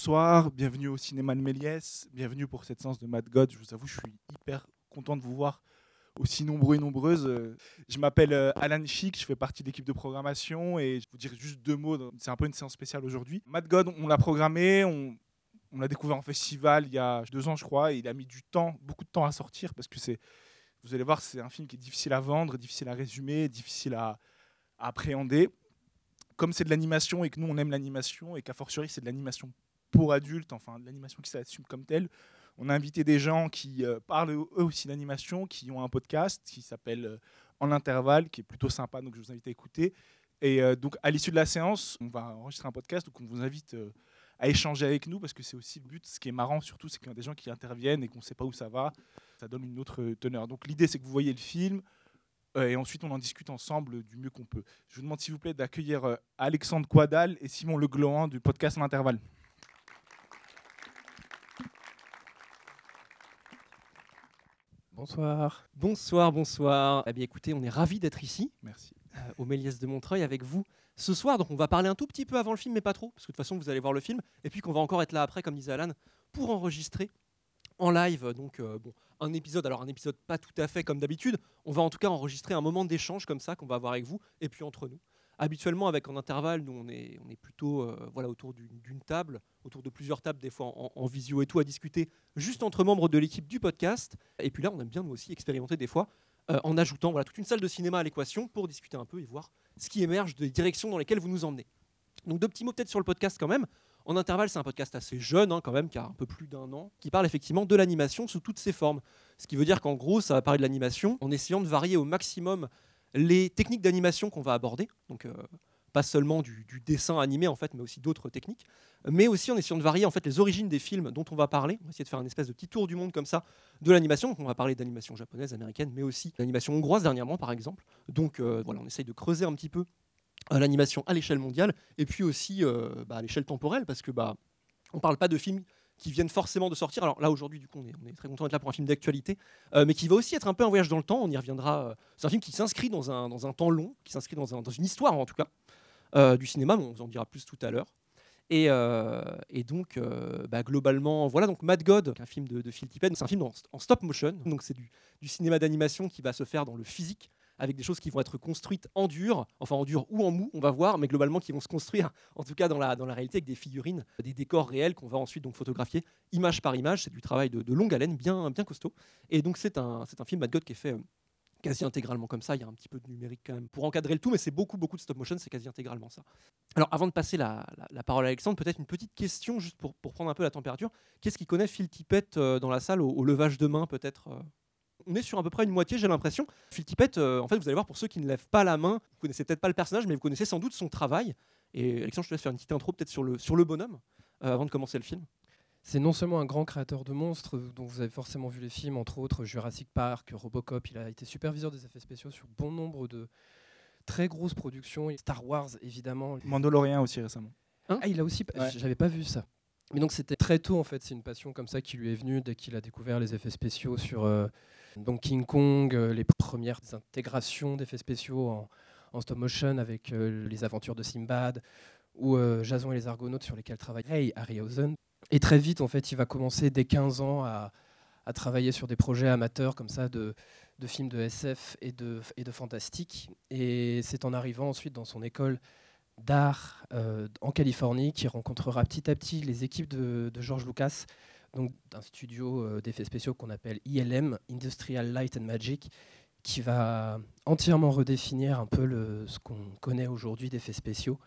bonsoir, bienvenue au cinéma de Méliès, bienvenue pour cette séance de Mad God. Je vous avoue, je suis hyper content de vous voir aussi nombreux et nombreuses. Euh, Je m'appelle euh, Alan Chic, je fais partie de l'équipe de programmation et je vous dirai juste deux mots. C'est un peu une séance spéciale aujourd'hui. Mad God, on l'a programmé, on, on l'a découvert en festival il y a deux ans, je crois, et il a mis du temps, beaucoup de temps à sortir parce que c'est, vous allez voir, c'est un film qui est difficile à vendre, difficile à résumer, difficile à, à appréhender. Comme c'est de l'animation et que nous on aime l'animation et qu'à fortiori c'est de l'animation pour adultes, enfin de l'animation qui s'assume comme telle, on a invité des gens qui euh, parlent eux aussi d'animation, qui ont un podcast qui s'appelle euh, En intervalle, qui est plutôt sympa, donc je vous invite à écouter. Et euh, donc à l'issue de la séance, on va enregistrer un podcast, donc on vous invite à échanger avec nous parce que c'est aussi le but. Ce qui est marrant surtout, c'est qu'il y a des gens qui interviennent et qu'on ne sait pas où ça va. Ça donne une autre teneur. Donc l'idée, c'est que vous voyez le film et ensuite on en discute ensemble du mieux qu'on peut. Je vous demande s'il vous plaît d'accueillir Alexandre Quadal et Simon Le Glohan du podcast En Bonsoir. Bonsoir, bonsoir. Eh bien écoutez, on est ravis d'être ici, Merci. euh, au Méliès de Montreuil, avec vous ce soir. Donc on va parler un tout petit peu avant le film, mais pas trop, parce que de toute façon vous allez voir le film, et puis qu'on va encore être là après, comme disait Alan, pour enregistrer en live. Donc euh, bon, un épisode, alors un épisode pas tout à fait comme d'habitude, on va en tout cas enregistrer un moment d'échange comme ça qu'on va avoir avec vous, et puis entre nous. Habituellement, avec en intervalle, nous on est, on est plutôt euh, voilà, autour d'une table, autour de plusieurs tables, des fois en, en visio et tout, à discuter juste entre membres de l'équipe du podcast. Et puis là, on aime bien nous aussi expérimenter des fois euh, en ajoutant voilà, toute une salle de cinéma à l'équation pour discuter un peu et voir ce qui émerge des directions dans lesquelles vous nous emmenez. Donc deux petits mots peut-être sur le podcast quand même. En intervalle, c'est un podcast assez jeune hein, quand même, qui a un peu plus d'un an, qui parle effectivement de l'animation sous toutes ses formes. Ce qui veut dire qu'en gros, ça va parler de l'animation en essayant de varier au maximum les techniques d'animation qu'on va aborder. Donc euh, pas seulement du, dessin animé en fait, mais aussi d'autres techniques. Mais aussi en essayant de varier en fait les origines des films dont on va parler. On va essayer de faire une espèce de petit tour du monde comme ça de l'animation. On va parler d'animation japonaise, américaine, mais aussi d'animation hongroise dernièrement par exemple. Donc euh, voilà, on essaye de creuser un petit peu euh, l'animation à l'échelle mondiale et puis aussi bah, à l'échelle temporelle parce que bah on parle pas de films qui viennent forcément de sortir. Alors là aujourd'hui du coup on est, très content d'être là pour un film d'actualité, euh, mais qui va aussi être un peu un voyage dans le temps. On y reviendra. euh, C'est un film qui s'inscrit dans un, dans un temps long, qui s'inscrit dans, un- dans une histoire en tout cas euh, du cinéma. mais on vous en dira plus tout à l'heure. Et, donc, bah, globalement, voilà, donc Mad God, un film de, Phil Tippett, c'est un film en, stop motion, donc c'est du cinéma d'animation qui va se faire dans le physique, avec des choses qui vont être construites en dur, enfin en dur ou en mou, on va voir, mais globalement qui vont se construire, en tout cas dans la, dans réalité, avec des figurines, des décors réels qu'on va ensuite photographier image par image. C'est du travail de, longue haleine, bien, bien costaud. Et donc c'est un, film Mad God qui est fait euh, quasi intégralement comme ça. Il y a un petit peu de numérique quand même pour encadrer le tout, mais c'est beaucoup, beaucoup de stop motion, c'est quasi intégralement ça. Alors avant de passer la, la- parole à Alexandre, peut-être une petite question juste pour, pour prendre un peu la température. Qu'est-ce qui connaît Phil Tippett euh, dans la salle au, au levage de main peut-être euh? On est sur à peu près une moitié, j'ai l'impression. Phil Tippett, euh, en fait, vous allez voir, pour ceux qui ne lèvent pas la main, vous connaissez peut-être pas le personnage, mais vous connaissez sans doute son travail. Et Alexandre, je te laisse faire une petite intro peut-être sur le, sur le bonhomme, euh, avant de commencer le film. C'est non seulement un grand créateur de monstres, euh, dont vous avez forcément vu les films, entre autres Jurassic Park, Robocop. Il a été superviseur des effets spéciaux sur bon nombre de très grosses productions. Star Wars, évidemment. Mandalorian aussi récemment. Ah, il a aussi. Ouais. J'avais pas vu ça. Mais donc c'était très tôt en fait. C'est une passion comme ça qui lui est venue dès qu'il a découvert les effets spéciaux sur euh, donc King Kong, euh, les premières intégrations d'effets spéciaux en, stop motion avec euh, les aventures de Simbad ou euh, Jason et les Argonautes sur lesquels travaille Ray Harryhausen. Et très vite en fait, il va commencer dès 15 ans à, travailler sur des projets amateurs comme ça de, films de SF et de, fantastique. Et c'est en arrivant ensuite dans son école d'art en Californie qui rencontrera petit à petit les équipes de, de George Lucas, donc d'un studio euh, d'effets spéciaux qu'on appelle ILM, Industrial Light and Magic, qui va entièrement redéfinir un peu ce qu'on connaît aujourd'hui d'effets spéciaux,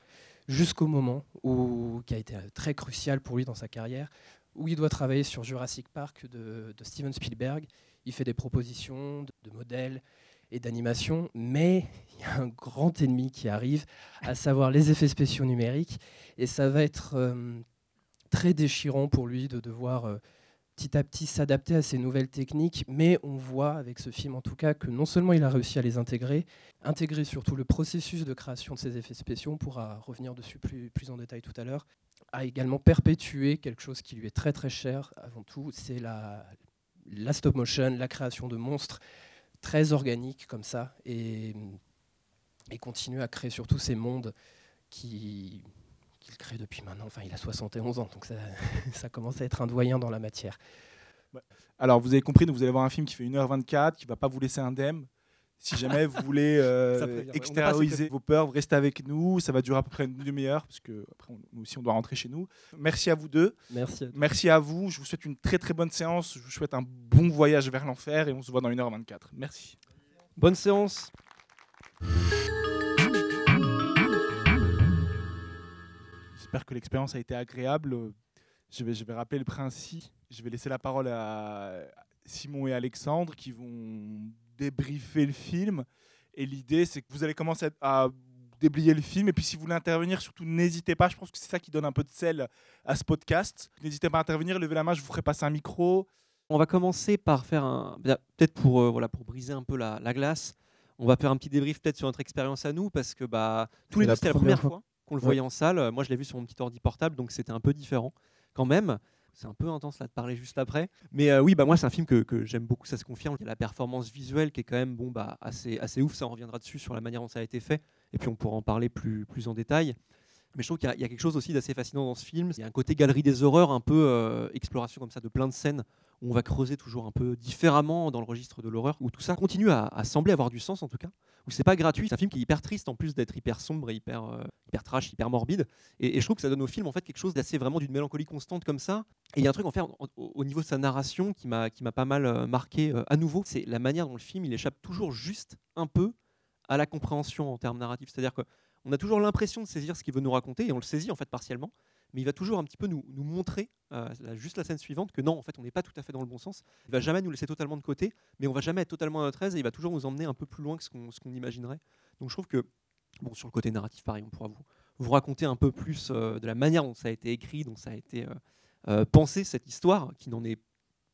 jusqu'au moment où, qui a été très crucial pour lui dans sa carrière, où il doit travailler sur Jurassic Park de, Steven Spielberg. Il fait des propositions de, de modèles et d'animation, mais il y a un grand ennemi qui arrive, à savoir les effets spéciaux numériques, et ça va être euh, très déchirant pour lui de devoir euh, petit à petit s'adapter à ces nouvelles techniques, mais on voit avec ce film en tout cas que non seulement il a réussi à les intégrer, intégrer surtout le processus de création de ces effets spéciaux, on pourra revenir dessus plus, plus en détail tout à l'heure, a également perpétué quelque chose qui lui est très très cher. Avant tout, c'est la, la stop motion, la création de monstres très organiques comme ça, et, et continuer à créer surtout ces mondes qui, qu'il crée depuis maintenant. Enfin, il a 71 ans, donc ça, ça commence à être un doyen dans la matière. Alors, vous avez compris, donc vous allez voir un film qui fait 1h24, qui va pas vous laisser indemne. Si jamais vous voulez euh, extérioriser vos peurs, vous restez avec nous. Ça va durer à peu près une demi-heure, parce que après, on- nous aussi, on doit rentrer chez nous. Merci à vous deux. Merci. à. Merci à vous. Je vous souhaite une très très bonne séance. Je vous souhaite un bon voyage vers l'enfer et on se voit dans 1h24. Merci. Bonne séance. J'espère que l'expérience a été agréable. Je vais, je vais rappeler le principe. Je vais laisser la parole à Simon et Alexandre qui vont débriefer le film. Et l'idée, c'est que vous allez commencer à à déblayer le film. Et puis, si vous voulez intervenir, surtout n'hésitez pas. Je pense que c'est ça qui donne un peu de sel à ce podcast. N'hésitez pas à intervenir. Levez la main, je vous ferai passer un micro. On va commencer par faire un. Peut-être pour, euh, voilà, pour briser un peu la, la glace, on va faire un petit débrief peut-être sur notre expérience à nous, parce que bah, tous les deux, c'était la première première fois, qu'on le Ouais. voyait en salle. Euh, Moi, je l'ai vu sur mon petit ordi portable, donc c'était un peu différent quand même. C'est un peu intense là de parler juste après. Mais euh, oui, bah, moi, c'est un film que, que j'aime beaucoup, ça se confirme. Il y a la performance visuelle qui est quand même bon, bah, assez, assez ouf, ça on reviendra dessus sur la manière dont ça a été fait. Et puis on pourra en parler plus, plus en détail. Mais je trouve qu'il y, a- quelque chose aussi d'assez fascinant dans ce film. Il y a un côté galerie des horreurs, un peu euh, exploration comme ça de plein de scènes où on va creuser toujours un peu différemment dans le registre de l'horreur, où tout ça continue à, sembler avoir du sens en tout cas, où c'est pas gratuit. C'est un film qui est hyper triste en plus d'être hyper sombre et hyper, euh, hyper trash, hyper morbide. Et, je trouve que ça donne au film en fait quelque chose d'assez vraiment d'une mélancolie constante comme ça. Et il y a un truc en fait au, au niveau de sa narration qui m'a pas mal euh, marqué à nouveau, c'est la manière dont le film il échappe toujours juste un peu à la compréhension en termes narratifs. C'est-à-dire que on a toujours l'impression de saisir ce qu'il veut nous raconter, et on le saisit en fait partiellement, mais il va toujours un petit peu nous, montrer, euh, juste la scène suivante, que non, en fait, on n'est pas tout à fait dans le bon sens. Il va jamais nous laisser totalement de côté, mais on va jamais être totalement à notre aise, et il va toujours nous emmener un peu plus loin que ce qu'on imaginerait. Donc je trouve que, bon, sur le côté narratif, pareil, on pourra vous, raconter un peu plus euh, de la manière dont ça a été écrit, dont ça a été euh, pensé, cette histoire, qui n'en est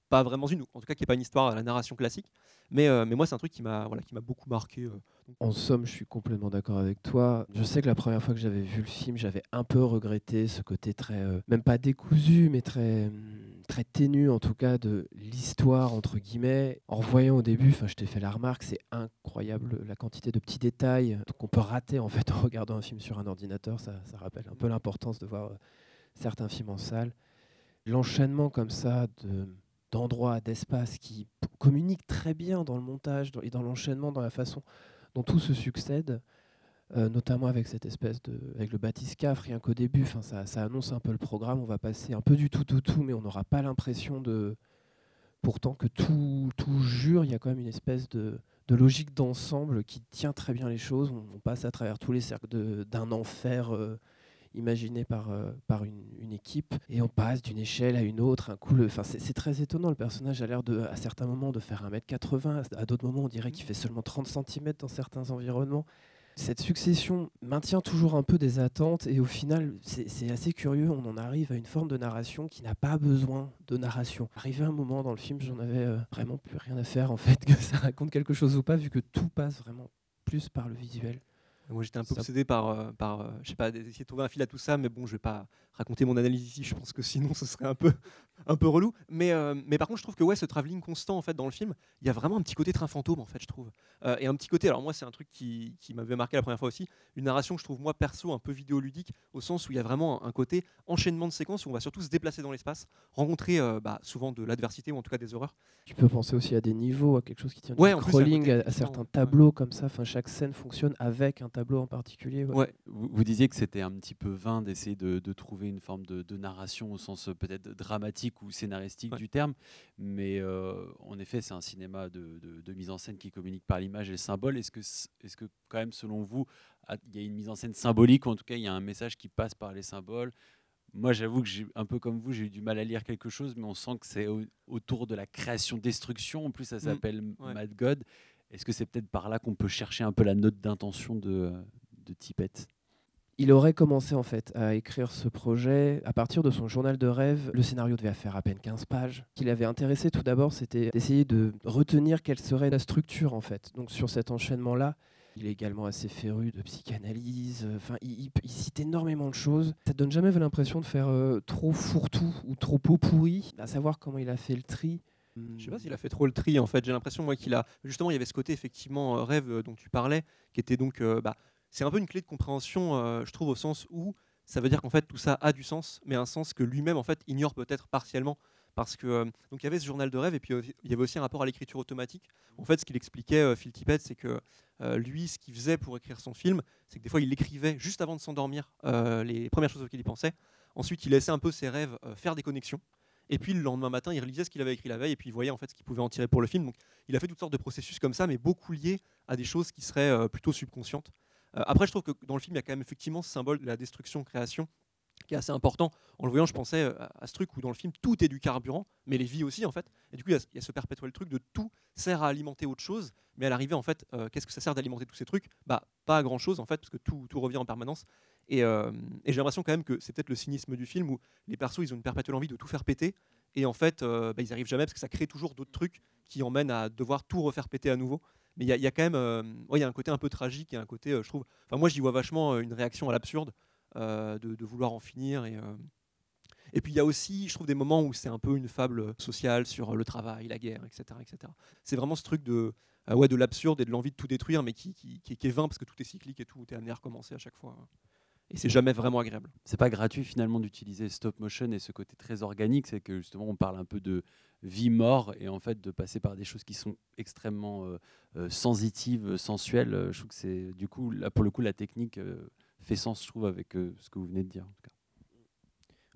pas vraiment une, ou en tout cas qui n'est pas une histoire à la narration classique. Mais, euh, mais moi, c'est un truc qui m'a voilà, beaucoup marqué. euh, En somme, je suis complètement d'accord avec toi. Je sais que la première fois que j'avais vu le film, j'avais un peu regretté ce côté très, euh, même pas décousu, mais très, très ténu en tout cas de l'histoire entre guillemets. En revoyant au début, je t'ai fait la remarque, c'est incroyable la quantité de petits détails qu'on peut rater en fait en regardant un film sur un ordinateur. Ça, ça rappelle un peu l'importance de voir certains films en salle. L'enchaînement comme ça de d'endroits, d'espaces qui communiquent très bien dans le montage et dans l'enchaînement, dans la façon dont tout se succède, euh, notamment avec cette espèce de, avec le bathyscaphe, rien qu'au début, enfin ça, ça annonce un peu le programme. On va passer un peu du tout au tout, mais on n'aura pas l'impression de, pourtant que tout, tout jure. Il y a quand même une espèce de, logique d'ensemble qui tient très bien les choses. On, passe à travers tous les cercles d'un enfer. euh, imaginé par, euh, par une, une équipe et on passe d'une échelle à une autre un coup le- enfin c'est très étonnant. Le personnage a l'air de à certains moments de faire 1m80 à d'autres moments on dirait qu'il fait seulement 30 cm dans certains environnements. Cette succession maintient toujours un peu des attentes et au final c'est c'est assez curieux. On en arrive à une forme de narration qui n'a pas besoin de narration. Arrivé un moment dans le film j'en avais euh, vraiment plus rien à faire en fait que ça raconte quelque chose ou pas vu que tout passe vraiment plus par le visuel Moi, j'étais un peu Ça- obsédé par, euh, par euh, je sais pas, d'essayer de trouver un fil à tout ça, mais bon, je vais pas raconter mon analyse ici. Je pense que sinon, ce serait un peu, un peu relou. Mais, euh, mais par contre, je trouve que ouais, ce travelling constant en fait dans le film, il y a vraiment un petit côté train fantôme en fait, je trouve. Euh, et un petit côté, alors moi, c'est un truc qui, qui m'avait marqué la première fois aussi, une narration que je trouve moi perso un peu vidéoludique, au sens où il y a vraiment un côté enchaînement de séquences où on va surtout se déplacer dans l'espace, rencontrer euh, bah, souvent de l'adversité ou en tout cas des horreurs. Tu peux penser aussi à des niveaux, à quelque chose qui tient Ouais, du côté à, à certains ouais. tableaux comme ça. Enfin, chaque scène fonctionne avec un tableau en particulier. ouais. Ouais. Vous, vous disiez que c'était un petit peu vain d'essayer de, de trouver une forme de, de narration au sens euh, peut-être dramatique ou scénaristique Ouais. du terme, mais euh, en effet c'est un cinéma de, mise en scène qui communique par l'image et le symbole. Est-ce que, est-ce que quand même selon vous, ah, il y a une mise en scène symbolique ou en tout cas il y a un message qui passe par les symboles? Moi, j'avoue que j'ai un peu comme vous, j'ai eu du mal à lire quelque chose, mais on sent que c'est au- autour de la création-destruction. En plus, ça s'appelle ouais. Mad God. Est-ce que c'est peut-être par là qu'on peut chercher un peu la note d'intention de, de Tippett Il aurait commencé en fait à écrire ce projet à partir de son journal de rêve. Le scénario devait faire à peine 15 pages. Ce qui l'avait intéressé tout d'abord, c'était d'essayer de retenir quelle serait la structure en fait. Donc sur cet enchaînement-là, il est également assez féru de psychanalyse. Enfin, il, cite énormément de choses. Ça donne jamais l'impression de faire euh, trop fourre-tout ou trop pot pourri. À savoir comment il a fait le tri. Je sais pas s'il a fait trop le tri en fait. J'ai l'impression moi qu'il a justement il y avait ce côté effectivement euh, rêve euh, dont tu parlais qui était donc euh, bah, c'est un peu une clé de compréhension euh, je trouve au sens où ça veut dire qu'en fait tout ça a du sens, mais un sens que lui-même en fait ignore peut-être partiellement. Parce que euh, donc il y avait ce journal de rêve et puis il y avait aussi un rapport à l'écriture automatique. En fait, ce qu'il expliquait Phil Tippett, c'est que lui, ce qu'il faisait pour écrire son film, c'est que des fois il écrivait juste avant de s'endormir les premières choses auxquelles il pensait. Ensuite, il laissait un peu ses rêves faire des connexions. Et puis le lendemain matin, il relisait ce qu'il avait écrit la veille et puis il voyait en fait ce qu'il pouvait en tirer pour le film. Donc il a fait toutes sortes de processus comme ça, mais beaucoup liés à des choses qui seraient euh, plutôt subconscientes. Euh, après, je trouve que dans le film, il y a quand même effectivement ce symbole de la destruction-création qui est assez important. En le voyant, je pensais euh, à, ce truc où dans le film, tout est du carburant, mais les vies aussi en fait. Et du coup, il y a, ce perpétuel truc de tout sert à alimenter autre chose, mais à l'arrivée, en fait, qu'est-ce que ça sert d'alimenter tous ces trucs? Bah, pas à grand-chose en fait, parce que tout, tout revient en permanence. Et, euh, et j'ai l'impression quand même que c'est peut-être le cynisme du film où les persos, ils ont une perpétuelle envie de tout faire péter, et en fait, euh, bah, ils arrivent jamais parce que ça crée toujours d'autres trucs qui emmènent à devoir tout refaire péter à nouveau. Mais il y, a- quand même, euh, y a un côté un peu tragique, il y a un côté, euh, je trouve. Enfin, moi, j'y vois vachement euh, une réaction à l'absurde de, vouloir en finir. Et, et puis il y a aussi, je trouve, des moments où c'est un peu une fable sociale sur le travail, la guerre, etc., etc. C'est vraiment ce truc de, ouais, de l'absurde et de l'envie de tout détruire, mais qui, est- vain parce que tout est cyclique et tout est amené à recommencer à chaque fois. Et c'est jamais vraiment agréable. C'est pas gratuit finalement d'utiliser stop motion et ce côté très organique, c'est que justement on parle un peu de vie mort et en fait de passer par des choses qui sont extrêmement euh, euh, sensitives, sensuelles. euh, Je trouve que c'est du coup là pour le coup la technique euh, fait sens, je trouve, avec euh, ce que vous venez de dire. En tout cas.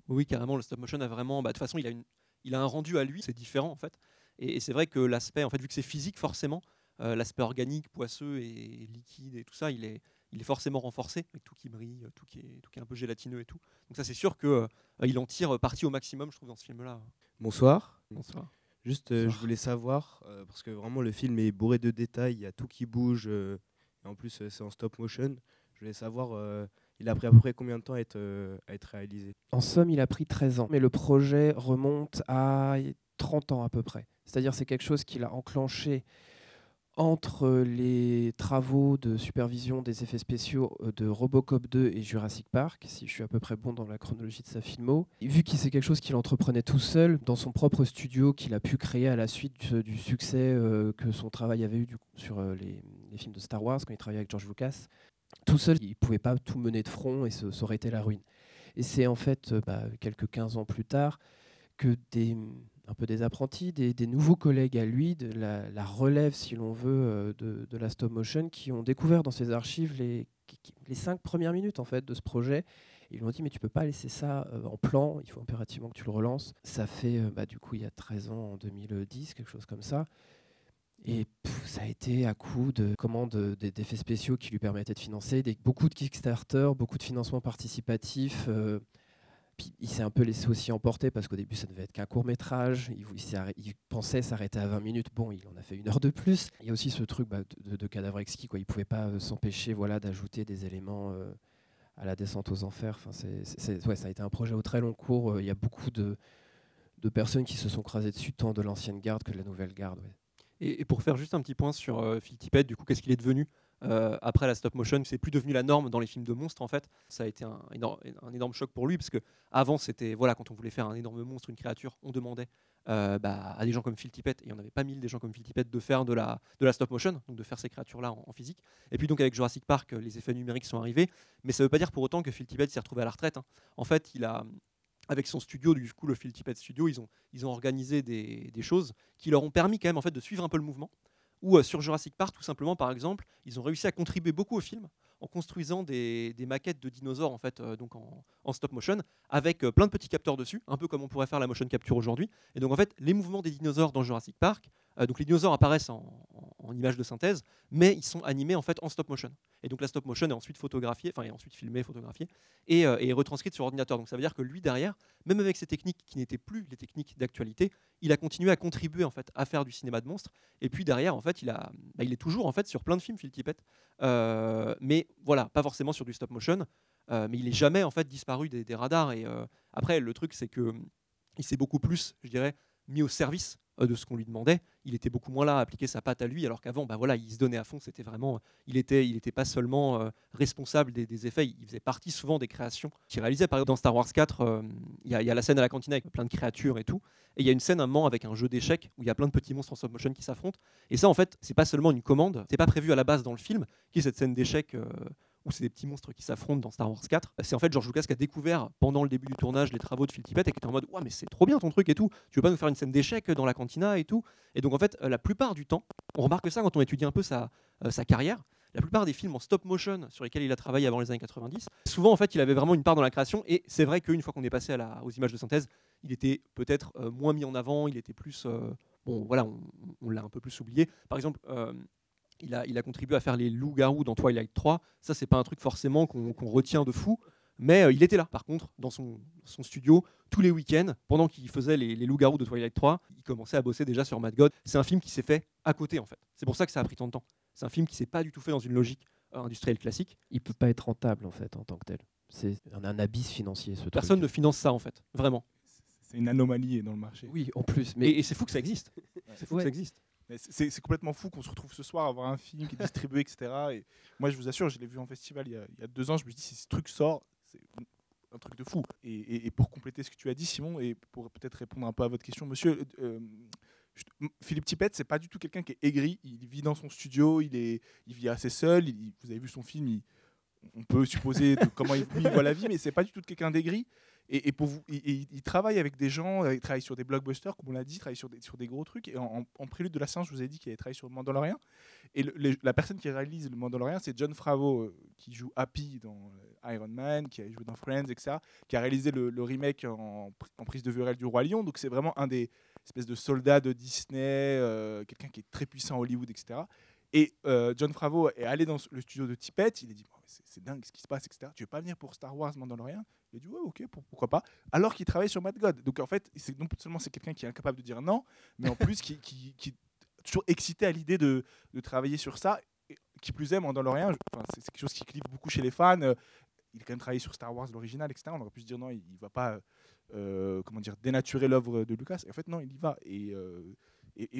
Oui, carrément, le stop motion a vraiment. bah, de toute façon, il a, une, il a un rendu à lui, c'est différent en fait. Et, et c'est vrai que l'aspect, en fait, vu que c'est physique, forcément, euh, l'aspect organique, poisseux et liquide et tout ça, il est, il est forcément renforcé, avec tout qui brille, tout qui est, tout qui est un peu gélatineux et tout. Donc ça, c'est sûr que euh, il en tire parti au maximum, je trouve, dans ce film-là. Bonsoir. Bonsoir. Juste, euh, je voulais savoir, euh, parce que vraiment le film est bourré de détails, il y a tout qui bouge, euh, et en plus euh, c'est en stop motion. Je voulais savoir, euh, il a pris à peu près combien de temps à être, euh, à être réalisé? En somme, il a pris 13 ans, mais le projet remonte à 30 ans à peu près. C'est-à-dire c'est quelque chose qu'il a enclenché entre les travaux de supervision des effets spéciaux euh, de Robocop 2 et Jurassic Park, si je suis à peu près bon dans la chronologie de sa filmo. Vu que c'est quelque chose qu'il entreprenait tout seul dans son propre studio qu'il a pu créer à la suite du, succès euh, que son travail avait eu sur euh, les, films de Star Wars quand il travaillait avec George Lucas, tout seul, il ne pouvait pas tout mener de front et ça aurait été la ruine. Et c'est en fait bah, quelques 15 ans plus tard que des, un peu des apprentis, des, nouveaux collègues à lui, de la, relève, si l'on veut, euh, de, la stop motion, qui ont découvert dans ses archives les, cinq premières minutes en fait de ce projet. Ils lui ont dit mais tu peux pas laisser ça euh, en plan, il faut impérativement que tu le relances. Ça fait euh, bah, du coup il y a 13 ans, en 2010, quelque chose comme ça. Et ça a été à coup de commandes de- d'effets spéciaux qui lui permettaient de financer beaucoup de Kickstarter, beaucoup de financement participatif. euh, puis il s'est un peu laissé aussi emporter parce qu'au début ça devait être qu'un court métrage. Il, pensait s'arrêter à 20 minutes. Bon, il en a fait une heure de plus. Il y a aussi ce truc bah, de, de, cadavre exquis. Quoi. Il ne pouvait pas euh, s'empêcher voilà, d'ajouter des éléments euh, à la descente aux enfers. Enfin, c'est- ouais, ça a été un projet au très long cours. Euh, Il y a beaucoup de, personnes qui se sont crasées dessus, tant de l'ancienne garde que de la nouvelle garde. Et, pour faire juste un petit point sur Phil Tippett, du coup, qu'est-ce qu'il est devenu? Euh, après la stop motion C'est plus devenu la norme dans les films de monstres, en fait. Ça a été un, énorme, choc pour lui, parce que avant, c'était, voilà, quand on voulait faire un énorme monstre, une créature, on demandait euh, bah, à des gens comme Phil Tippett, et il n'y en avait pas mille des gens comme Phil Tippett, de faire de la, stop motion, donc de faire ces créatures-là en, en physique. Et puis donc avec Jurassic Park, euh, les effets numériques sont arrivés, mais ça ne veut pas dire pour autant que Phil Tippett s'est retrouvé à la retraite. hein. En fait, il a, avec son studio, du coup le Phil Tippett Studio, ils ont, ils ont organisé des, des choses qui leur ont permis quand même en fait de suivre un peu le mouvement. Ou euh, sur Jurassic Park, tout simplement, par exemple, ils ont réussi à contribuer beaucoup au film en construisant des, maquettes de dinosaures en fait, euh, donc en, stop motion, avec euh, plein de petits capteurs dessus, un peu comme on pourrait faire la motion capture aujourd'hui. Et donc en fait, les mouvements des dinosaures dans Jurassic Park, donc les dinosaures apparaissent en, en, images de synthèse, mais ils sont animés en fait en stop motion. Et donc la stop motion est ensuite photographiée, enfin est ensuite filmée, photographiée, et, euh, et retranscrite sur ordinateur. Donc ça veut dire que lui derrière, même avec ces techniques qui n'étaient plus les techniques d'actualité, il a continué à contribuer en fait à faire du cinéma de monstres. Et puis derrière, en fait, il a, bah, il est toujours en fait sur plein de films, Phil Tippett. Euh, mais voilà, pas forcément sur du stop motion. euh, mais il est jamais en fait disparu des, des radars. Et euh, après, le truc, c'est que il s'est beaucoup plus, je dirais, mis au service euh, de ce qu'on lui demandait. Il était beaucoup moins là à appliquer sa patte à lui, alors qu'avant, bah voilà, il se donnait à fond. C'était vraiment, il était, il était pas seulement euh, responsable des, effets, il faisait partie souvent des créations qu'il réalisait. Par exemple, dans Star Wars 4, euh, il y, a- la scène à la cantine avec plein de créatures et tout. Et il y a une scène un moment avec un jeu d'échecs où il y a plein de petits monstres en stop motion qui s'affrontent. Et ça, en fait, c'est pas seulement une commande, c'est pas prévu à la base dans le film, qui est cette scène d'échecs euh, où c'est des petits monstres qui s'affrontent dans Star Wars 4. C'est en fait George Lucas qui a découvert pendant le début du tournage les travaux de Phil Tippett et qui était en mode ouais mais c'est trop bien ton truc et tout. Tu veux pas nous faire une scène d'échec dans la cantina et tout? Et donc en fait euh, la plupart du temps, on remarque ça quand on étudie un peu sa, euh, sa carrière. La plupart des films en stop motion sur lesquels il a travaillé avant les années 90, souvent en fait il avait vraiment une part dans la création et c'est vrai qu'une fois qu'on est passé à aux images de synthèse, il était peut-être euh, moins mis en avant, il était plus bon voilà on, on l'a un peu plus oublié. Par exemple il a, il a contribué à faire les loups-garous dans Twilight 3. Ça, c'est pas un truc forcément qu'on retient de fou, mais euh, il était là. Par contre, dans son, son studio, tous les week-ends, pendant qu'il faisait les, les loups-garous de Twilight 3, il commençait à bosser déjà sur Mad God. C'est un film qui s'est fait à côté, en fait. C'est pour ça que ça a pris tant de temps. C'est un film qui s'est pas du tout fait dans une logique euh, industrielle classique. Il peut pas être rentable en fait en tant que tel. C'est un, un abysse financier ce truc. Personne ne finance ça, en fait. Vraiment. C'est une anomalie dans le marché. Oui, en plus. Et, Mais et c'est fou que ça existe. C'est fou Ouais. que ça existe. C'est complètement fou qu'on se retrouve ce soir à voir un film qui est distribué, etc. Et moi, je vous assure, je l'ai vu en festival il y, a, deux ans. Je me dit, si ce truc sort, c'est un truc de fou. Et, pour compléter ce que tu as dit, Simon, et pour peut-être répondre un peu à votre question, monsieur, euh, Philippe Tippett, c'est pas du tout quelqu'un qui est aigri. Il vit dans son studio, il, est, il vit assez seul. vous avez vu son film, il- on peut supposer comment il voit la vie, mais c'est pas du tout quelqu'un d'aigri. Et, pour vous, il, il- il travaille avec des gens, euh, il travaille sur des blockbusters, comme on l'a dit, il travaille sur des, gros trucs. Et en, prélude de la séance, je vous ai dit qu'il avait travaillé sur Mandalorian. Et la personne qui réalise le Mandalorian, c'est John Favreau, euh, qui joue Happy dans euh, Iron Man, qui a joué dans Friends, etc., qui a réalisé le, remake en, pr- en prise de vue réelle du Roi Lion. Donc c'est vraiment un des espèces de soldats de Disney, quelqu'un qui est très puissant à Hollywood, etc. Et John Favreau est allé dans le studio de Tippett, il a dit c'est dingue ce qui se passe, etc. Tu veux pas venir pour Star Wars Mandalorian? Il a dit ouais ok pour- pourquoi pas. Alors qu'il travaille sur Mad God. Donc en fait non seulement c'est quelqu'un qui est incapable de dire non, mais en plus qui, est toujours excité à l'idée de, travailler sur ça. Qui plus est Mandalorian, enfin, c'est quelque chose qui clive beaucoup chez les fans. Euh, Il a quand même travaillé sur Star Wars l'original, etc. On aurait pu se dire non il, il va pas euh, comment dire dénaturer l'œuvre de Lucas. Et en fait non il y va. Et euh,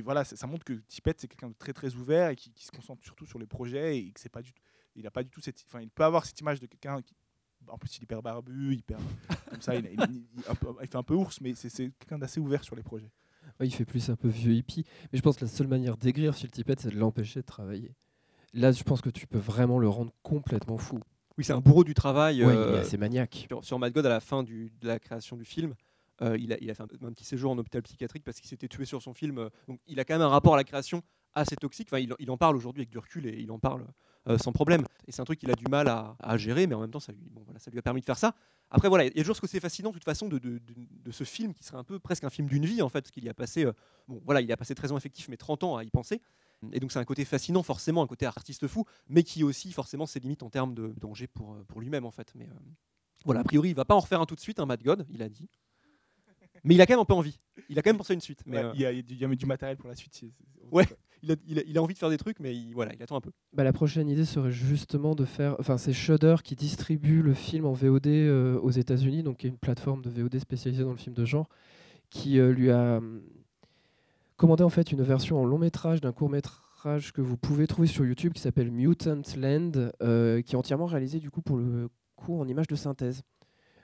voilà, ça, montre que Tippett c'est quelqu'un de très très ouvert et qui, qui se concentre surtout sur les projets et que c'est pas du tout, il a pas du tout cette, enfin il peut avoir cette image de quelqu'un qui, en plus il est hyper barbu, hyper comme ça, il, il- il- il- un peu- il fait un peu ours, mais c'est quelqu'un d'assez ouvert sur les projets. Ouais, il fait plus un peu vieux hippie. Mais je pense que la seule manière d'aigrir Phil Tippett, c'est de l'empêcher de travailler. Là, je pense que tu peux vraiment le rendre complètement fou. Oui, c'est un bourreau du travail. Ouais, euh, il est assez maniaque. sur, sur Mad God, à la fin du- de la création du film, euh, il, a, il a fait un, un petit séjour en hôpital psychiatrique parce qu'il s'était tué sur son film. euh, donc il a quand même un rapport à la création assez toxique. Enfin, il, il en parle aujourd'hui avec du recul et il en parle euh, sans problème. Et c'est un truc qu'il a du mal à, à gérer, mais en même temps, ça lui, bon, voilà, ça lui a permis de faire ça. Après, voilà, il y a toujours ce que c'est fascinant, de toute façon, de, de, de- de ce film qui serait un peu presque un film d'une vie, en fait, parce qu'il y a passé, euh, bon, voilà, il a passé 13 ans effectifs, mais 30 ans à y penser. Et donc, c'est un côté fascinant, forcément, un côté artiste fou, mais qui aussi, forcément, ses limites en termes de danger pour, euh, pour lui-même, en fait. Mais euh, voilà, a priori, il va pas en refaire un tout de suite, un Mad God, il a dit. Mais il a quand même un peu envie. Il a quand même pensé à une suite. Mais, Ouais, euh, il, y a, il y a du- matériel pour la suite. Ouais. Il, a, envie de faire des trucs, mais il, voilà, il attend un peu. Bah, la prochaine idée serait justement de faire. Enfin, c'est Shudder qui distribue le film en VOD euh, aux États-Unis, donc qui est une plateforme de VOD spécialisée dans le film de genre, qui euh, lui a hum, commandé en fait une version en long métrage d'un court métrage que vous pouvez trouver sur YouTube qui s'appelle Mutant Land, euh, qui est entièrement réalisé du coup pour le coup en image de synthèse.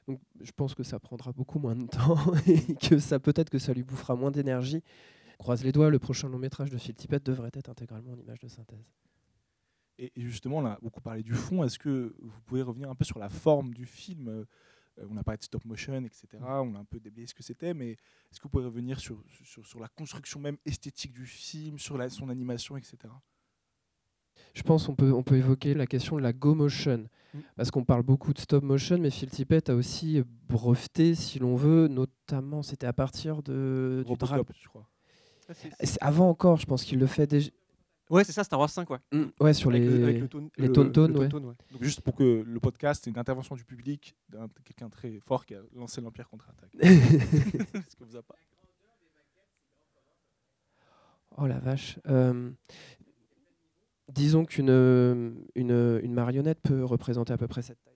Donc, je pense que ça prendra beaucoup moins de temps et que ça peut-être que ça lui bouffera moins d'énergie. Croise les doigts, le prochain long métrage de Phil Tippett devrait être intégralement en image de synthèse. Et justement, on a beaucoup parlé du fond. Est-ce que vous pouvez revenir un peu sur la forme du film? Euh, On a parlé de stop motion, etc. On a un peu déblayé ce que c'était, mais est-ce que vous pouvez revenir sur, sur, sur la construction même esthétique du film, sur la, son animation, etc. Je pense qu'on peut, on peut évoquer la question de la go motion. Mm. Parce qu'on parle beaucoup de stop motion, mais Phil Tippett a aussi breveté, si l'on veut, notamment, c'était à partir de, du je crois. C'est Avant encore, je pense qu'il le fait déjà. Ouais, c'est ça, Star Wars 5, ouais. Mm, Ouais, sur Avec les. le- avec le tone- les le- tones-tones, le ouais. tone-tone, ouais. Donc juste pour que le podcast, c'est une intervention du public d'un quelqu'un très fort qui a lancé l'Empire contre-attaque. Est-ce que vous avez pas Oh la vache. Euh, disons qu'une euh, une, une marionnette peut représenter à peu près cette taille-là.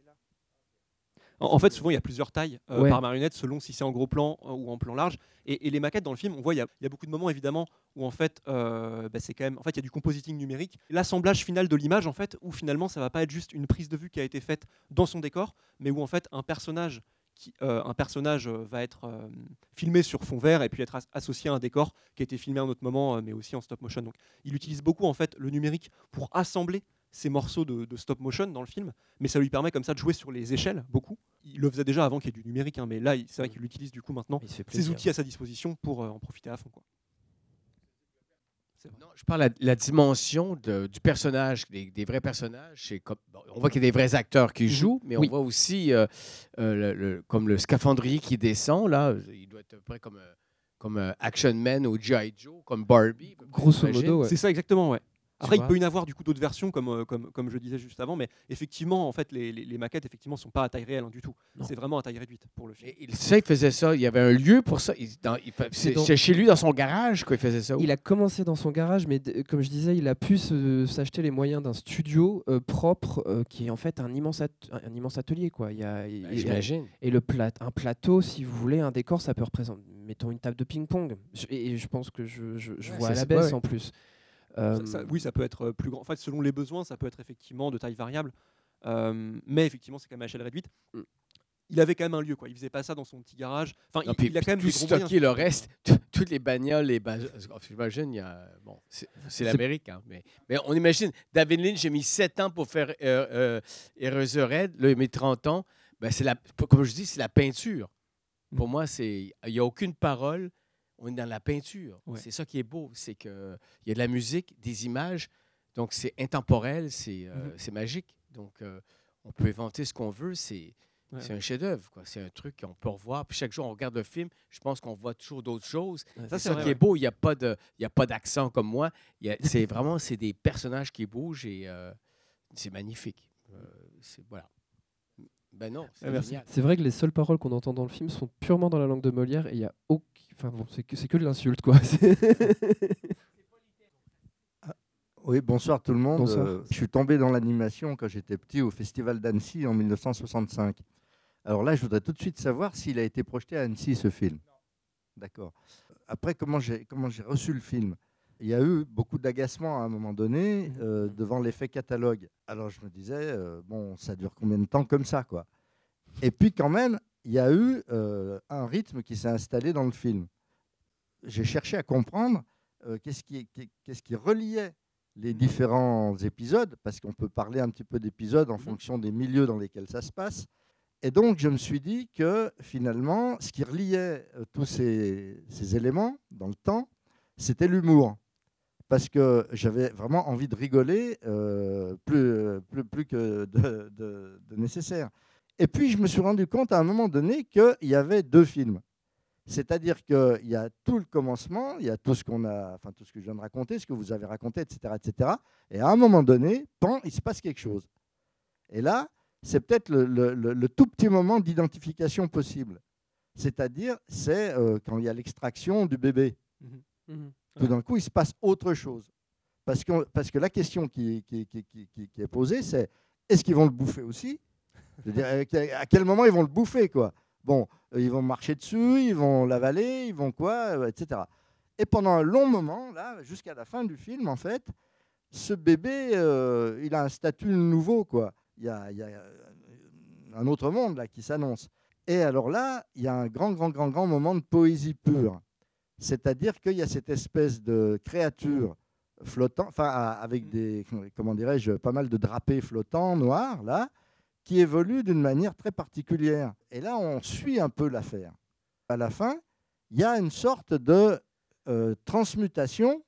En, fait, souvent, il y a plusieurs tailles euh, Ouais. par marionnette selon si c'est en gros plan euh, ou en plan large. Et, et les maquettes dans le film, on voit, il y a, il y a beaucoup de moments évidemment où en fait, euh, bah, c'est quand même, en fait, il y a du compositing numérique. L'assemblage final de l'image, en fait, où finalement, ça va pas être juste une prise de vue qui a été faite dans son décor, mais où en fait, un personnage qui, euh, un personnage euh, va être euh, filmé sur fond vert et puis être as- associé à un décor qui a été filmé à un autre moment, mais aussi en stop motion. Donc, il utilise beaucoup en fait le numérique pour assembler ces morceaux de, de stop motion dans le film, mais ça lui permet comme ça de jouer sur les échelles beaucoup. Il le faisait déjà avant qu'il y ait du numérique, hein, mais là, c'est vrai qu'il l'utilise du coup maintenant, ces outils à sa disposition pour euh, en profiter à fond. Quoi. Non, je parle de la dimension de- du personnage, des, des vrais personnages. C'est comme, bon, on voit qu'il y a des vrais acteurs qui Mhm. jouent, mais Oui. on voit aussi euh, euh, le- le- comme le scaphandrier qui descend. Là, il doit être à peu près comme, comme Action Man ou G.I. Joe, comme Barbie. Grosso modo, ouais. C'est ça exactement, ouais. Après, il peut y en avoir du coup d'autres versions, comme, euh, comme, comme je disais juste avant, mais effectivement, en fait, les, les- les maquettes effectivement sont pas à taille réelle hein, du tout. C'est vraiment à taille réduite pour le film. Et il, ça, il faisait ça. Il y avait un lieu pour ça. C'est- chez lui, dans son garage, qu'il faisait ça. Il a commencé dans son garage, mais comme je disais, il a pu s'acheter les moyens d'un studio euh, propre, euh, qui est en fait un immense, at- un immense atelier. Quoi. Il y a, Ben, et- J'imagine. et le plat, un plateau, si vous voulez, un décor, ça peut représenter, mettons, une table de ping-pong. Et, et je pense que je, je- je Ouais, vois à la baisse ouais. en plus. Ça- Euh, ça- oui, ça peut être euh, plus grand. En fait, selon les besoins, ça peut être effectivement de taille variable. Euh, mais effectivement, c'est quand même à échelle réduite. Mm. Il avait quand même un lieu, quoi. Il faisait pas ça dans son petit garage. Enfin, Non, il, puis- il a quand même tout stocké le reste, tout- toutes les bagnoles, les j'imagine, il y a, bon, c'est l'Amérique, hein, mais, mais on imagine, David Lynch, j'ai mis 7 ans pour faire euh, euh, Eraserhead, là, il met 30 ans, ben, c'est la, comme je dis, c'est la peinture. Mm. Pour moi, c'est, il n'y a aucune parole, on est dans la peinture. Ouais. C'est ça qui est beau, c'est qu'il y a de la musique, des images, donc c'est intemporel, c'est euh, Mhm. magique. Donc, euh, on peut inventer ce qu'on veut, c'est Ouais. un chef-d'œuvre. C'est un truc qu'on peut revoir. Puis chaque jour, on regarde le film, je pense qu'on voit toujours d'autres choses. Ouais, C'est ça vrai, qui est beau. Il n'y a pas d'accent comme moi. C'est vraiment, des personnages qui bougent et euh, c'est magnifique. Voilà. Ben non, c'est Ah. C'est vrai que les seules paroles qu'on entend dans le film sont purement dans la langue de Molière et il y a aucun. Enfin bon, c'est que, c'est que de l'insulte quoi. C'est- Oui, bonsoir tout le monde. Bonsoir. Euh, je suis tombé dans l'animation quand j'étais petit au Festival d'Annecy en 1965. Alors là, je voudrais tout de suite savoir s'il a été projeté à Annecy, ce film. D'accord. Après, comment j'ai comment j'ai reçu le film? Il y a eu beaucoup d'agacement à un moment donné euh, devant l'effet catalogue. Alors je me disais, euh, bon, ça dure combien de temps comme ça, quoi? Et puis quand même, il y a eu euh, un rythme qui s'est installé dans le film. J'ai cherché à comprendre qu'est-ce qui, qu'est-ce qui reliait les différents épisodes, parce qu'on peut parler un petit peu d'épisodes en fonction des milieux dans lesquels ça se passe. Et donc, je me suis dit que finalement, ce qui reliait tous ces, ces éléments dans le temps, c'était l'humour. Parce que j'avais vraiment envie de rigoler euh, plus, plus, plus que de, nécessaire. Et puis, je me suis rendu compte à un moment donné qu'il y avait deux films. C'est-à-dire qu'il y a tout le commencement, il y a tout ce qu'on a, enfin tout ce que je viens de raconter, ce que vous avez raconté, etc., etc. Et à un moment donné, pan, il se passe quelque chose. Et là, c'est peut-être le, tout petit moment d'identification possible. C'est-à-dire, c'est euh, quand il y a l'extraction du bébé. Tout d'un coup, il se passe autre chose. Parce que, parce que la question qui, est posée, c'est est-ce qu'ils vont le bouffer aussi? Je veux dire, à à quel moment ils vont le bouffer quoi? Bon, euh, ils vont marcher dessus, ils vont l'avaler, ils vont quoi, euh, etc. Et pendant un long moment, là, jusqu'à la fin du film, en fait, ce bébé, euh, il a un statut nouveau, quoi. Il y a, il y a, euh, un autre monde là qui s'annonce. Et alors là, il y a un grand, grand, grand, grand moment de poésie pure. C'est-à-dire qu'il y a cette espèce de créature flottant, enfin avec des, comment dirais-je, pas mal de drapés flottants noirs là, qui évolue d'une manière très particulière. Et là, on suit un peu l'affaire. À la fin, il y a une sorte de euh, transmutation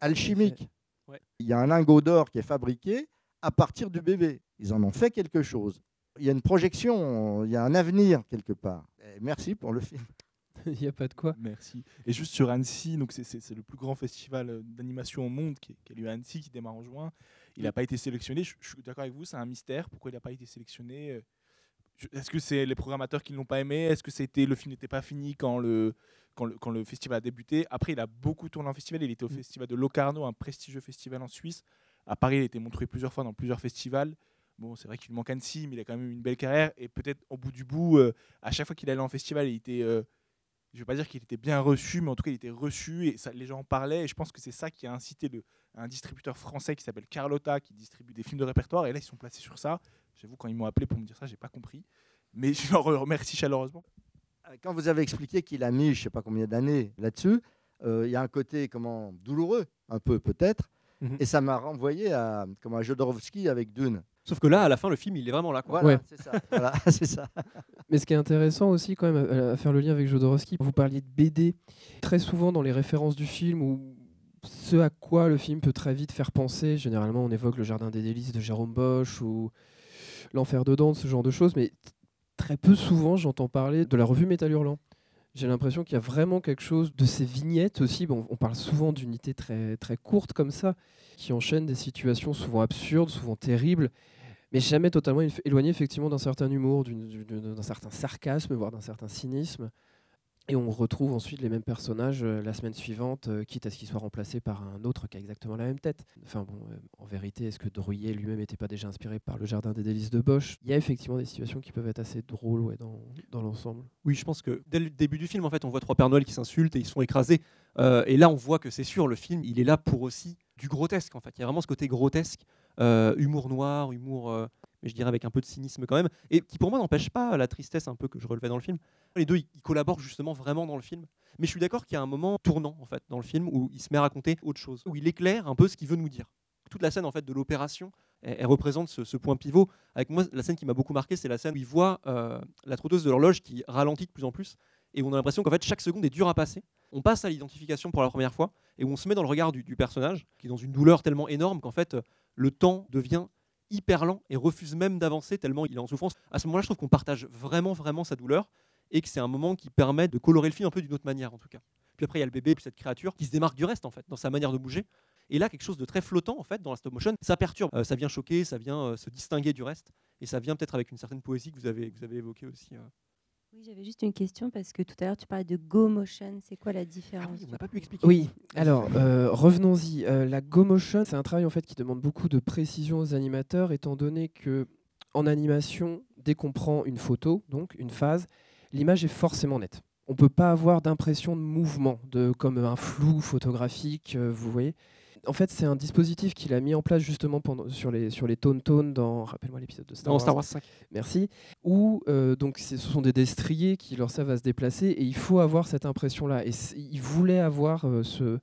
alchimique. Ouais. Il y a un lingot d'or qui est fabriqué à partir du bébé. Ils en ont fait quelque chose. Il y a une projection, il y a un avenir quelque part. Et merci pour le film. Il n'y a pas de quoi. Merci. Et juste sur Annecy, donc c'est- le plus grand festival euh, d'animation au monde qui, qui a lieu à Annecy, qui démarre en juin. Il n'a pas été sélectionné. Je, je suis d'accord avec vous, c'est un mystère. Pourquoi il n'a pas été sélectionné euh, Est-ce que c'est les programmateurs qui ne l'ont pas aimé? Est-ce que c'était le film n'était pas fini quand le, quand, le, quand le festival a débuté? Après, il a beaucoup tourné en festival. Il était au festival de Locarno, un prestigieux festival en Suisse. À Paris, il a été montré plusieurs fois dans plusieurs festivals. Bon, c'est vrai qu'il manque Annecy, mais il a quand même eu une belle carrière. Et peut-être au bout du bout, euh, à chaque fois qu'il allait en festival, il était euh, je ne vais pas dire qu'il était bien reçu, mais en tout cas, il était reçu et ça, les gens en parlaient. Et je pense que c'est ça qui a incité le, un distributeur français qui s'appelle Carlotta, qui distribue des films de répertoire. Et là, ils sont placés sur ça. J'avoue, quand ils m'ont appelé pour me dire ça, j'ai pas compris. Mais je leur remercie chaleureusement. Euh, Quand vous avez expliqué qu'il a mis je ne sais pas combien d'années là-dessus, euh, il y a un côté comment douloureux, un peu peut-être. Mhm. Et ça m'a renvoyé à, comme à Jodorowsky avec Dune. Sauf que là, à la fin, le film, il est vraiment là. Quoi. Voilà, Ouais. c'est ça. Voilà, c'est ça. Mais ce qui est intéressant aussi, quand même, à, à faire le lien avec Jodorowsky, vous parliez de BD. Très souvent, dans les références du film, ou ce à quoi le film peut très vite faire penser, généralement, on évoque Le Jardin des Délices de Jérôme Bosch ou L'Enfer de Dante, ce genre de choses, mais très peu souvent, j'entends parler de la revue Métal Hurlant. J'ai l'impression qu'il y a vraiment quelque chose de ces vignettes aussi. Bon, on parle souvent d'unités très, très courtes comme ça, qui enchaînent des situations souvent absurdes, souvent terribles, mais jamais totalement éloignées effectivement d'un certain humour, d'un certain sarcasme, voire d'un certain cynisme. Et on retrouve ensuite les mêmes personnages euh, la semaine suivante, euh, quitte à ce qu'ils soient remplacés par un autre qui a exactement la même tête. Enfin bon, euh, en vérité, est-ce que Drouillet lui-même n'était pas déjà inspiré par le Jardin des délices de Bosch? Il y a effectivement des situations qui peuvent être assez drôles dans, dans l'ensemble. Oui, je pense que dès le début du film, en fait, on voit trois Pères Noël qui s'insultent et ils sont écrasés. Et là, on voit que c'est sûr, le film, il est là pour aussi du grotesque. En fait, il y a vraiment ce côté grotesque, humour noir, humour, euh, mais je dirais avec un peu de cynisme quand même, et qui pour moi n'empêche pas la tristesse un peu que je relevais dans le film. Les deux, ils, collaborent justement vraiment dans le film. Mais je suis d'accord qu'il y a un moment tournant en fait dans le film où il se met à raconter autre chose, où il éclaire un peu ce qu'il veut nous dire. Toute la scène en fait de l'opération, elle, représente ce, point pivot. Avec moi, la scène qui m'a beaucoup marqué, c'est la scène où il voit euh, la trotteuse de l'horloge qui ralentit de plus en plus et où on a l'impression qu'en fait chaque seconde est dure à passer. On passe à l'identification pour la première fois et où on se met dans le regard du, personnage qui est dans une douleur tellement énorme qu'en fait euh, le temps devient hyper lent et refuse même d'avancer tellement il est en souffrance. À ce moment-là, je trouve qu'on partage vraiment vraiment sa douleur et que c'est un moment qui permet de colorer le film un peu d'une autre manière en tout cas. Puis après il y a le bébé puis cette créature qui se démarque du reste en fait dans sa manière de bouger. Et là quelque chose de très flottant en fait dans la stop motion, ça perturbe, Euh, ça vient choquer, ça vient euh, se distinguer du reste et ça vient peut-être avec une certaine poésie que vous avez vous avez évoquée aussi. euh. Oui, j'avais juste une question parce que tout à l'heure tu parlais de Go Motion. C'est quoi la Ah différence oui, on n'a pas pu expliquer. Oui, alors euh, revenons-y. Euh, la Go Motion, c'est un travail en fait qui demande beaucoup de précision aux animateurs, étant donné que en animation, dès qu'on prend une photo, donc une phase, l'image est forcément nette. On peut pas avoir d'impression de mouvement, de comme un flou photographique, euh, vous voyez. En fait, c'est un dispositif qu'il a mis en place justement pendant, sur les sur les dans rappelle-moi l'épisode de Star Dans Wars. Star Wars 5. Merci. Où euh, donc ce sont des destriers qui leur servent à se déplacer et il faut avoir cette impression-là. Et c- ils voulaient avoir euh, ce,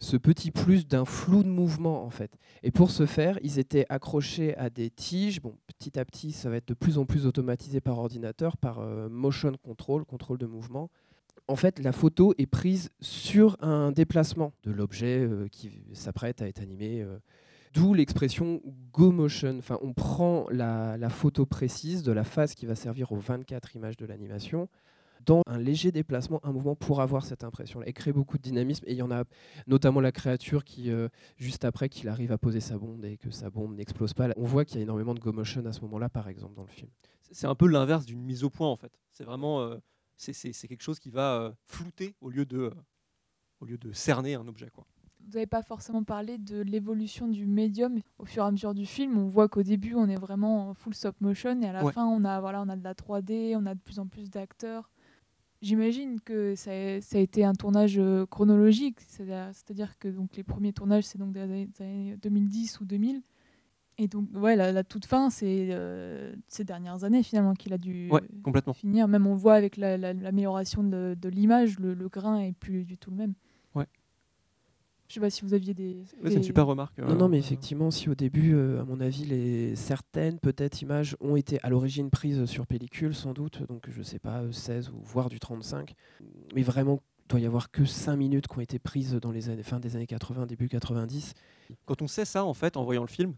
ce petit plus d'un flou de mouvement en fait. Et pour ce faire, ils étaient accrochés à des tiges. Bon, petit à petit, ça va être de plus en plus automatisé par ordinateur, par euh, motion control, contrôle de mouvement. En fait, la photo est prise sur un déplacement de l'objet euh, qui s'apprête à être animé. euh, D'où l'expression go motion. Enfin, on prend la, photo précise de la phase qui va servir aux 24 images de l'animation dans un léger déplacement, un mouvement pour avoir cette impression-là et créer beaucoup de dynamisme. Et il y en a notamment la créature qui, euh, juste après qu'il arrive à poser sa bombe et que sa bombe n'explose pas, on voit qu'il y a énormément de go motion à ce moment-là, par exemple, dans le film. C'est un peu l'inverse d'une mise au point en fait. C'est vraiment c'est- quelque chose qui va euh, flouter au lieu de euh, au lieu de cerner un objet quoi. Vous n'avez pas forcément parlé de l'évolution du médium au fur et à mesure du film. On voit qu'au début, on est vraiment en full stop motion et à la Ouais. fin, on a, voilà, on a de la 3D, on a de plus en plus d'acteurs. J'imagine que ça a, ça a été un tournage euh, chronologique, c'est-à-dire que donc, les premiers tournages, c'est donc des années 2010 ou 2000. Et donc, ouais, la, la toute fin, c'est euh, ces dernières années finalement qu'il a dû Ouais, complètement. finir. Même on voit avec la- la- l'amélioration de, de l'image, le, le grain est plus du tout le même. Ouais. Je sais pas si vous aviez des. Ouais, c'est une des- super remarque. Non, euh, non, mais euh, effectivement, si au début, euh, à mon avis, les certaines peut-être images ont été à l'origine prises sur pellicule, sans doute, donc je sais pas, euh, 16 ou voire du 35, mais vraiment, il doit y avoir que 5 minutes qui ont été prises dans les années, fin des années 80, début 90. Quand on sait ça en fait en voyant le film, euh,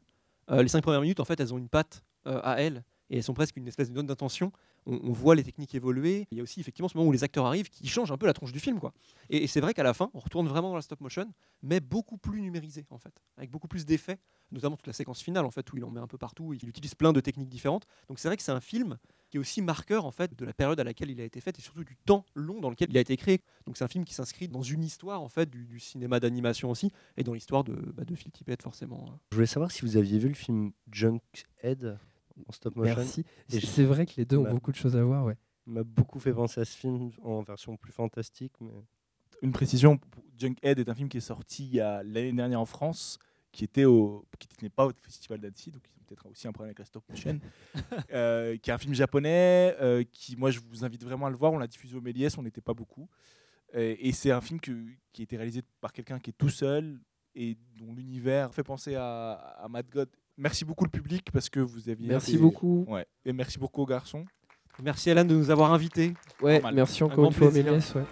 les cinq premières minutes en fait elles ont une patte euh, à elles et elles sont presque une espèce de note d'intention. On, voit les techniques évoluer. Il y a aussi effectivement ce moment où les acteurs arrivent qui changent un peu la tronche du film quoi. Et, et c'est vrai qu'à la fin on retourne vraiment dans la stop motion, mais beaucoup plus numérisé en fait, avec beaucoup plus d'effets, notamment toute la séquence finale en fait où il en met un peu partout, il utilise plein de techniques différentes. Donc c'est vrai que c'est un film qui est aussi marqueur en fait de la période à laquelle il a été fait et surtout du temps long dans lequel il a été créé. Donc c'est un film qui s'inscrit dans une histoire en fait du, cinéma d'animation aussi et dans l'histoire de, bah, de Phil Tippett forcément. Je voulais savoir si vous aviez vu le film Junkhead en stop motion. Merci. Et C'est vrai que les deux ont beaucoup de choses à voir, ouais. Il m'a beaucoup fait penser à ce film en version plus fantastique. Mais... Une précision, Junkhead est un film qui est sorti il y a l'année dernière en France, qui était au, qui n'est pas au festival d'Annecy, donc ils ont peut-être aussi un problème avec la stop motion, euh, qui est un film japonais, euh, qui moi je vous invite vraiment à le voir. On l'a diffusé au Méliès, on n'était pas beaucoup, Euh, et c'est un film que- qui a été réalisé par quelqu'un qui est tout seul et dont l'univers fait penser à, à Mad God. Merci beaucoup le public parce que vous aviez. Merci beaucoup. Ouais. Et merci beaucoup aux garçons. Merci Alan de nous avoir invités. Ouais, Normal. merci encore une fois, plaisir. Méliès. Ouais.